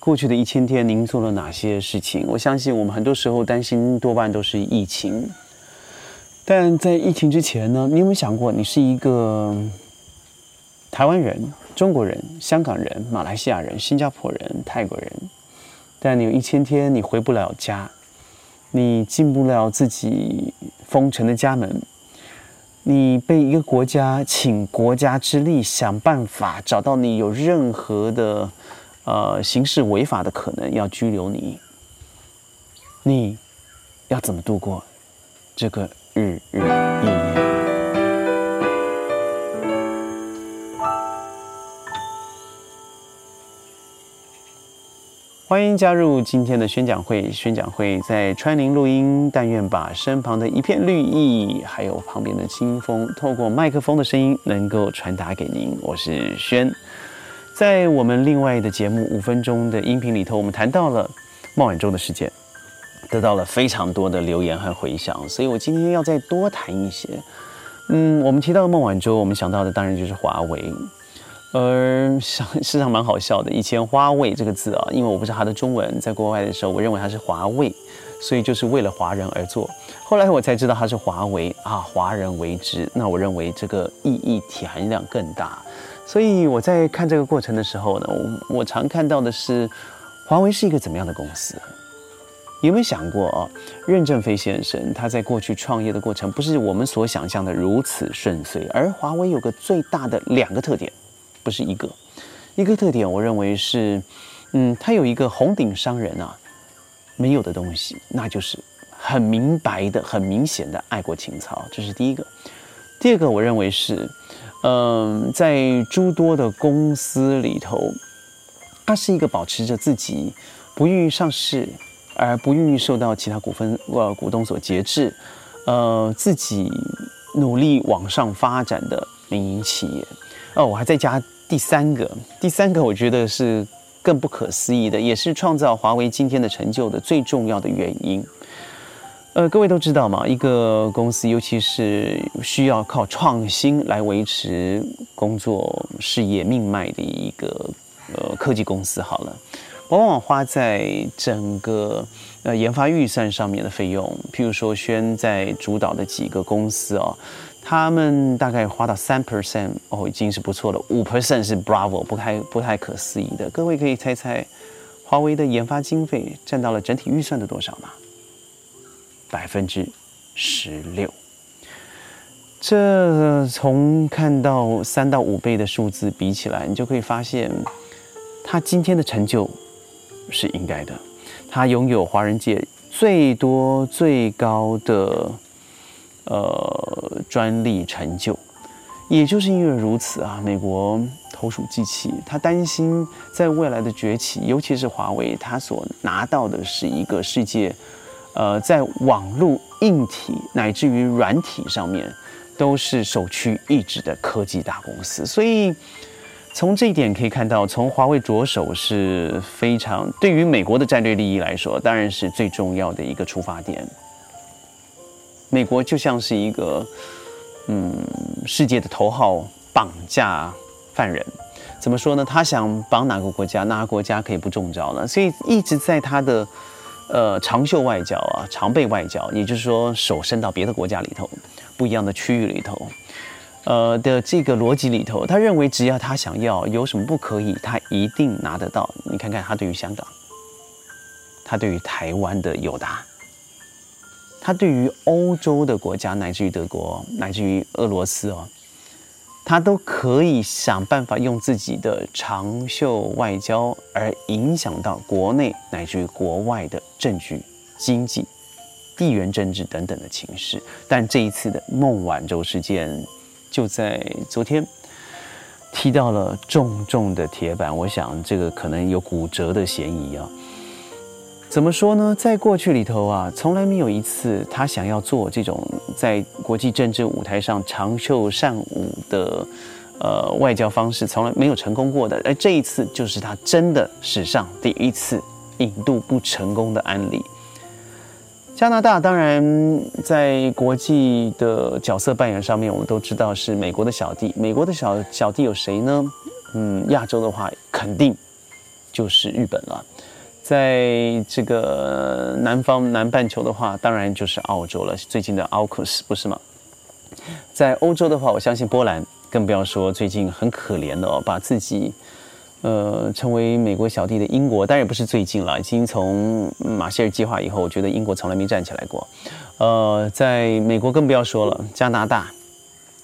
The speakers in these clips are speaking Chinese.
过去的一千天您做了哪些事情？我相信我们很多时候担心多半都是疫情，但在疫情之前呢，你有没有想过，你是一个台湾人、中国人、香港人、马来西亚人、新加坡人、泰国人，但你有一千天你回不了家，你进不了自己封城的家门。你被一个国家请国家之力想办法找到你有任何的呃刑事违法的可能要拘留你，你要怎么度过这个日日夜夜？欢迎加入今天的宣讲会。宣讲会在川林录音，但愿把身旁的一片绿意，还有旁边的清风，透过麦克风的声音，能够传达给您。我是轩。在我们另外的节目五分钟的音频里头，我们谈到了孟晚舟的事件，得到了非常多的留言和回响，所以我今天要再多谈一些。嗯，我们提到孟晚舟，我们想到的当然就是华为。而想实上蛮好笑的。以前“华为”这个字啊，因为我不知道它的中文，在国外的时候，我认为它是华为，所以就是为了华人而做。后来我才知道它是华为啊，华人为之。那我认为这个意义体含量更大。所以我在看这个过程的时候呢，我我常看到的是，华为是一个怎么样的公司？有没有想过啊？任正非先生他在过去创业的过程，不是我们所想象的如此顺遂。而华为有个最大的两个特点。不是一个，一个特点，我认为是，嗯，他有一个红顶商人啊没有的东西，那就是很明白的、很明显的爱国情操，这是第一个。第二个，我认为是，嗯，在诸多的公司里头，它是一个保持着自己不愿意上市，而不愿意受到其他股份呃股东所节制，呃，自己努力往上发展的民营企业。哦，我还在加。第三个，第三个，我觉得是更不可思议的，也是创造华为今天的成就的最重要的原因。呃，各位都知道嘛，一个公司，尤其是需要靠创新来维持工作事业命脉的一个呃科技公司，好了，往往花在整个呃研发预算上面的费用，譬如说轩在主导的几个公司哦。他们大概花到三 percent 哦，已经是不错了。五 percent 是 Bravo，不太不太可思议的。各位可以猜猜，华为的研发经费占到了整体预算的多少吗？百分之十六。这从看到三到五倍的数字比起来，你就可以发现，他今天的成就是应该的。他拥有华人界最多最高的。呃，专利成就，也就是因为如此啊，美国投鼠忌器，他担心在未来的崛起，尤其是华为，他所拿到的是一个世界，呃，在网络硬体乃至于软体上面都是首屈一指的科技大公司。所以从这一点可以看到，从华为着手是非常对于美国的战略利益来说，当然是最重要的一个出发点。美国就像是一个，嗯，世界的头号绑架犯人。怎么说呢？他想绑哪个国家，哪个国家可以不中招呢？所以一直在他的呃长袖外交啊、常备外交，也就是说手伸到别的国家里头、不一样的区域里头，呃的这个逻辑里头，他认为只要他想要，有什么不可以，他一定拿得到。你看看他对于香港，他对于台湾的友达。他对于欧洲的国家，乃至于德国，乃至于俄罗斯哦，他都可以想办法用自己的长袖外交而影响到国内乃至于国外的政局、经济、地缘政治等等的情势。但这一次的孟晚舟事件，就在昨天踢到了重重的铁板，我想这个可能有骨折的嫌疑啊。怎么说呢？在过去里头啊，从来没有一次他想要做这种在国际政治舞台上长袖善舞的呃外交方式，从来没有成功过的。而这一次就是他真的史上第一次引渡不成功的案例。加拿大当然在国际的角色扮演上面，我们都知道是美国的小弟。美国的小小弟有谁呢？嗯，亚洲的话肯定。就是日本了。在这个南方南半球的话，当然就是澳洲了。最近的奥克斯不是吗？在欧洲的话，我相信波兰，更不要说最近很可怜的哦，把自己呃成为美国小弟的英国，当然也不是最近了，已经从马歇尔计划以后，我觉得英国从来没站起来过。呃，在美国更不要说了，加拿大，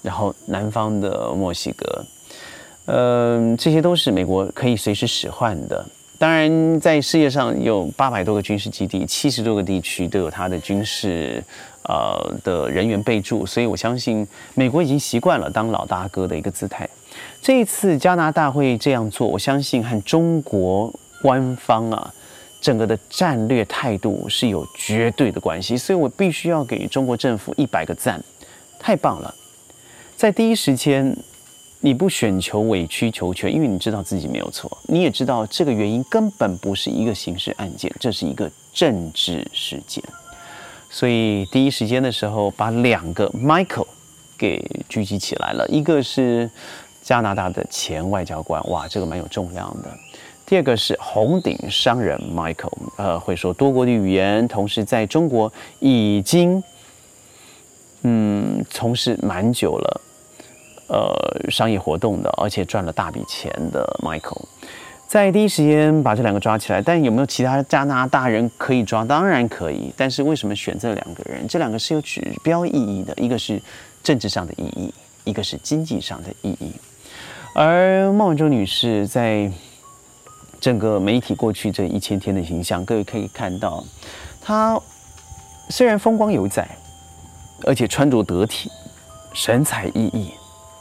然后南方的墨西哥，嗯，这些都是美国可以随时使唤的。当然，在世界上有八百多个军事基地，七十多个地区都有它的军事，呃的人员备注，所以我相信美国已经习惯了当老大哥的一个姿态。这一次加拿大会这样做，我相信和中国官方啊整个的战略态度是有绝对的关系，所以我必须要给中国政府一百个赞，太棒了，在第一时间。你不选求委曲求全，因为你知道自己没有错，你也知道这个原因根本不是一个刑事案件，这是一个政治事件。所以第一时间的时候，把两个 Michael 给聚集起来了，一个是加拿大的前外交官，哇，这个蛮有重量的；第二个是红顶商人 Michael，呃，会说多国的语言，同时在中国已经嗯从事蛮久了。呃，商业活动的，而且赚了大笔钱的 Michael，在第一时间把这两个抓起来。但有没有其他加拿大人可以抓？当然可以。但是为什么选这两个人？这两个是有指标意义的，一个是政治上的意义，一个是经济上的意义。而孟晚舟女士在整个媒体过去这一千天的形象，各位可以看到，她虽然风光犹在，而且穿着得体，神采奕奕。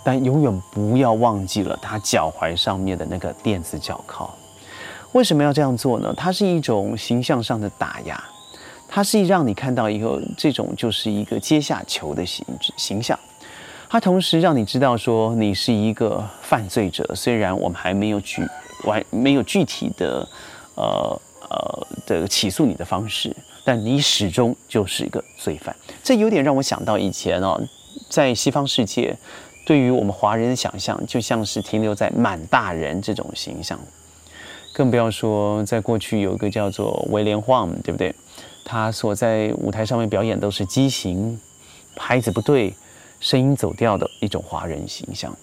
但永远不要忘记了他脚踝上面的那个电子脚铐。为什么要这样做呢？它是一种形象上的打压，它是让你看到一个这种就是一个阶下囚的形形象。它同时让你知道说你是一个犯罪者，虽然我们还没有具完没有具体的呃呃的起诉你的方式，但你始终就是一个罪犯。这有点让我想到以前哦，在西方世界。对于我们华人的想象，就像是停留在满大人这种形象，更不要说在过去有一个叫做威廉·黄，对不对？他所在舞台上面表演都是畸形、拍子不对、声音走调的一种华人形象。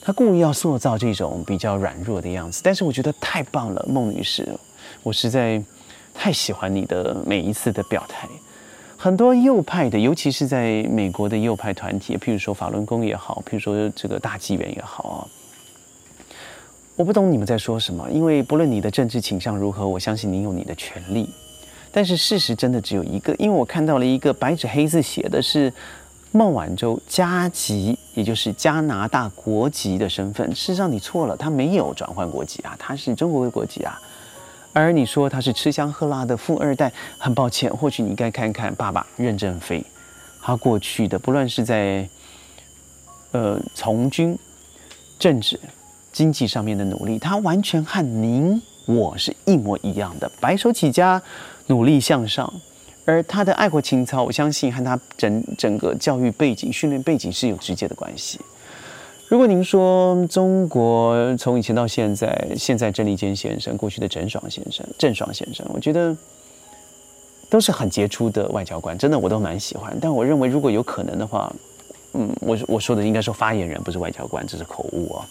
他故意要塑造这种比较软弱的样子，但是我觉得太棒了，孟女士，我实在太喜欢你的每一次的表态。很多右派的，尤其是在美国的右派团体，譬如说法轮功也好，譬如说这个大纪元也好啊，我不懂你们在说什么。因为不论你的政治倾向如何，我相信你有你的权利。但是事实真的只有一个，因为我看到了一个白纸黑字写的是孟晚舟加籍，也就是加拿大国籍的身份。事实上你错了，他没有转换国籍啊，他是中国的国籍啊。而你说他是吃香喝辣的富二代，很抱歉，或许你应该看看爸爸任正非，他过去的不论是在呃从军、政治、经济上面的努力，他完全和您我是一模一样的，白手起家，努力向上。而他的爱国情操，我相信和他整整个教育背景、训练背景是有直接的关系。如果您说中国从以前到现在，现在郑立坚先生，过去的郑爽先生，郑爽先生，我觉得都是很杰出的外交官，真的我都蛮喜欢。但我认为，如果有可能的话，嗯，我我说的应该说发言人，不是外交官，这是口误啊。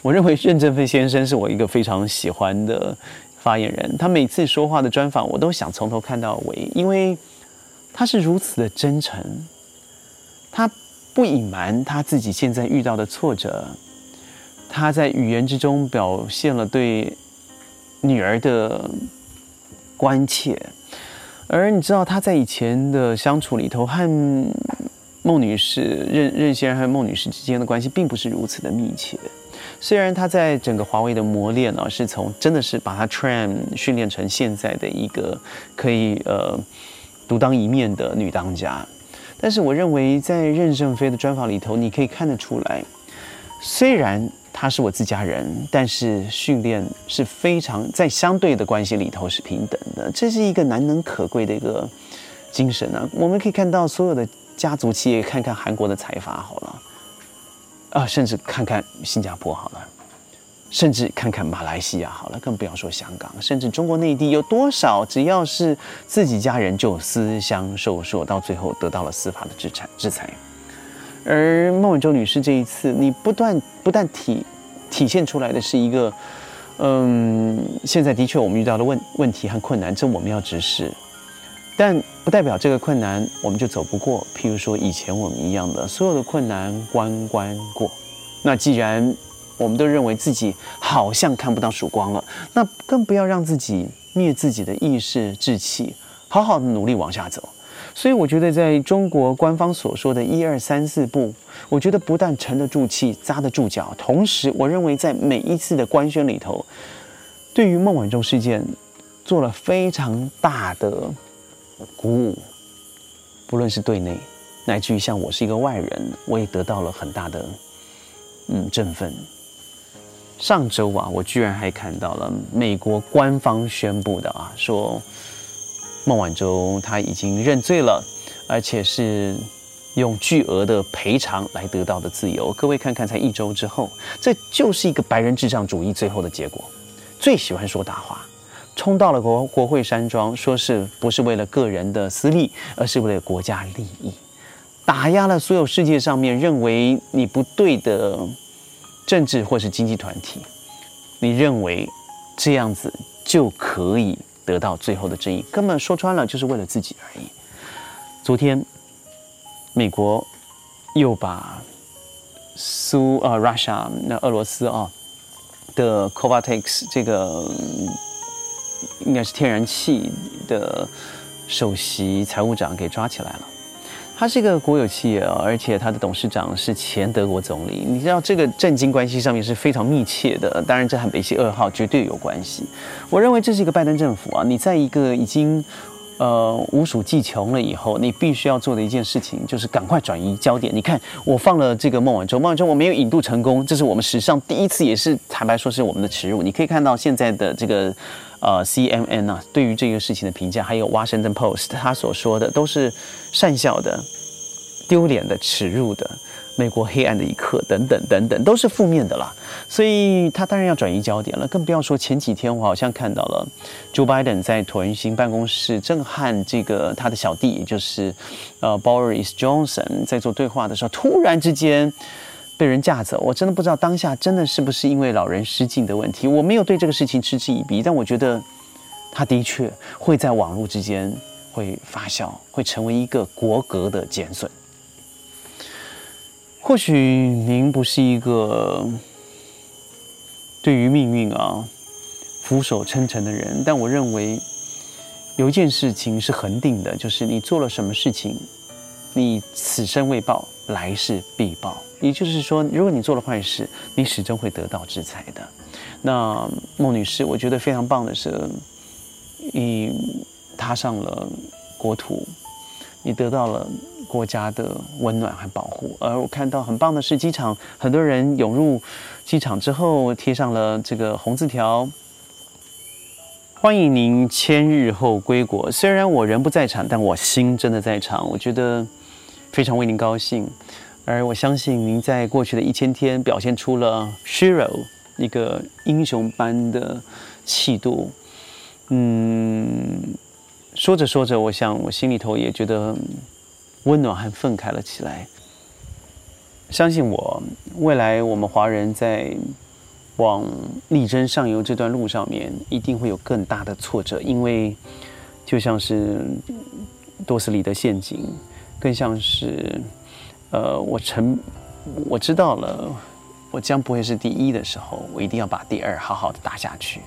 我认为任正非先生是我一个非常喜欢的发言人，他每次说话的专访，我都想从头看到尾，因为他是如此的真诚，他。不隐瞒他自己现在遇到的挫折，他在语言之中表现了对女儿的关切，而你知道他在以前的相处里头和孟女士、任任先生和孟女士之间的关系并不是如此的密切。虽然他在整个华为的磨练呢，是从真的是把他 train 训练成现在的一个可以呃独当一面的女当家。但是我认为，在任正非的专访里头，你可以看得出来，虽然他是我自家人，但是训练是非常在相对的关系里头是平等的，这是一个难能可贵的一个精神呢。我们可以看到所有的家族企业，看看韩国的财阀好了，啊，甚至看看新加坡好了，甚至看看马来西亚好了，更不要说香港，甚至中国内地有多少，只要是自己家人就私相授受，到最后得到了司法的制裁制裁。而孟晚舟女士这一次，你不断不但体体现出来的是一个，嗯，现在的确我们遇到的问问题和困难，这我们要直视，但不代表这个困难我们就走不过。譬如说以前我们一样的，所有的困难关关过。那既然我们都认为自己好像看不到曙光了，那更不要让自己灭自己的意识志气，好好的努力往下走。所以我觉得，在中国官方所说的一二三四步，我觉得不但沉得住气、扎得住脚，同时我认为在每一次的官宣里头，对于孟晚舟事件做了非常大的鼓舞，不论是对内，乃至于像我是一个外人，我也得到了很大的嗯振奋。上周啊，我居然还看到了美国官方宣布的啊，说孟晚舟她已经认罪了，而且是用巨额的赔偿来得到的自由。各位看看，才一周之后，这就是一个白人至上主义最后的结果。最喜欢说大话，冲到了国国会山庄，说是不是为了个人的私利，而是为了国家利益，打压了所有世界上面认为你不对的。政治或是经济团体，你认为这样子就可以得到最后的正义？根本说穿了，就是为了自己而已。昨天，美国又把苏呃 Russia 那俄罗斯啊的 c o v a t e x 这个应该是天然气的首席财务长给抓起来了。它是一个国有企业啊，而且它的董事长是前德国总理。你知道这个政经关系上面是非常密切的，当然这和北溪二号绝对有关系。我认为这是一个拜登政府啊，你在一个已经呃无鼠计穷了以后，你必须要做的一件事情就是赶快转移焦点。你看我放了这个孟晚舟，孟晚舟我没有引渡成功，这是我们史上第一次，也是坦白说是我们的耻辱。你可以看到现在的这个。呃，CNN 啊，对于这个事情的评价，还有 Washington Post 他所说的，都是善笑的、丢脸的、耻辱的、美国黑暗的一刻等等等等，都是负面的啦。所以他当然要转移焦点了，更不要说前几天我好像看到了 Joe Biden 在椭圆形办公室正和这个他的小弟，就是呃 Boris Johnson 在做对话的时候，突然之间。被人架走，我真的不知道当下真的是不是因为老人失禁的问题。我没有对这个事情嗤之以鼻，但我觉得他的确会在网络之间会发酵，会成为一个国格的减损。或许您不是一个对于命运啊俯首称臣的人，但我认为有一件事情是恒定的，就是你做了什么事情，你此生未报，来世必报。也就是说，如果你做了坏事，你始终会得到制裁的。那孟女士，我觉得非常棒的是，你踏上了国土，你得到了国家的温暖和保护。而我看到很棒的是，机场很多人涌入机场之后，贴上了这个红字条，欢迎您千日后归国。虽然我人不在场，但我心真的在场。我觉得非常为您高兴。而我相信您在过去的一千天表现出了 hero 一个英雄般的气度。嗯，说着说着，我想我心里头也觉得温暖和愤慨了起来。相信我，未来我们华人在往力争上游这段路上面，一定会有更大的挫折，因为就像是多斯里的陷阱，更像是。呃，我成，我知道了，我将不会是第一的时候，我一定要把第二好好的打下去。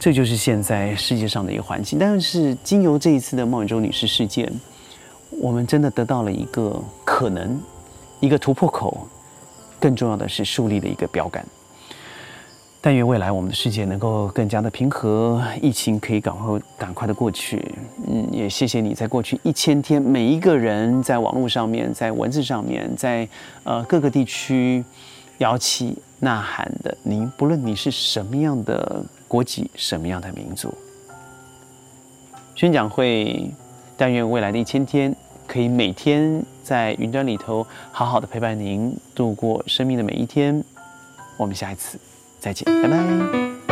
这就是现在世界上的一个环境。但是，经由这一次的孟晚舟女士事件，我们真的得到了一个可能，一个突破口，更重要的是树立了一个标杆。但愿未来我们的世界能够更加的平和，疫情可以赶快赶快的过去。嗯，也谢谢你在过去一千天，每一个人在网络上面，在文字上面，在呃各个地区摇旗呐喊的。您不论你是什么样的国籍，什么样的民族，宣讲会，但愿未来的一千天，可以每天在云端里头好好的陪伴您度过生命的每一天。我们下一次。再见，拜拜。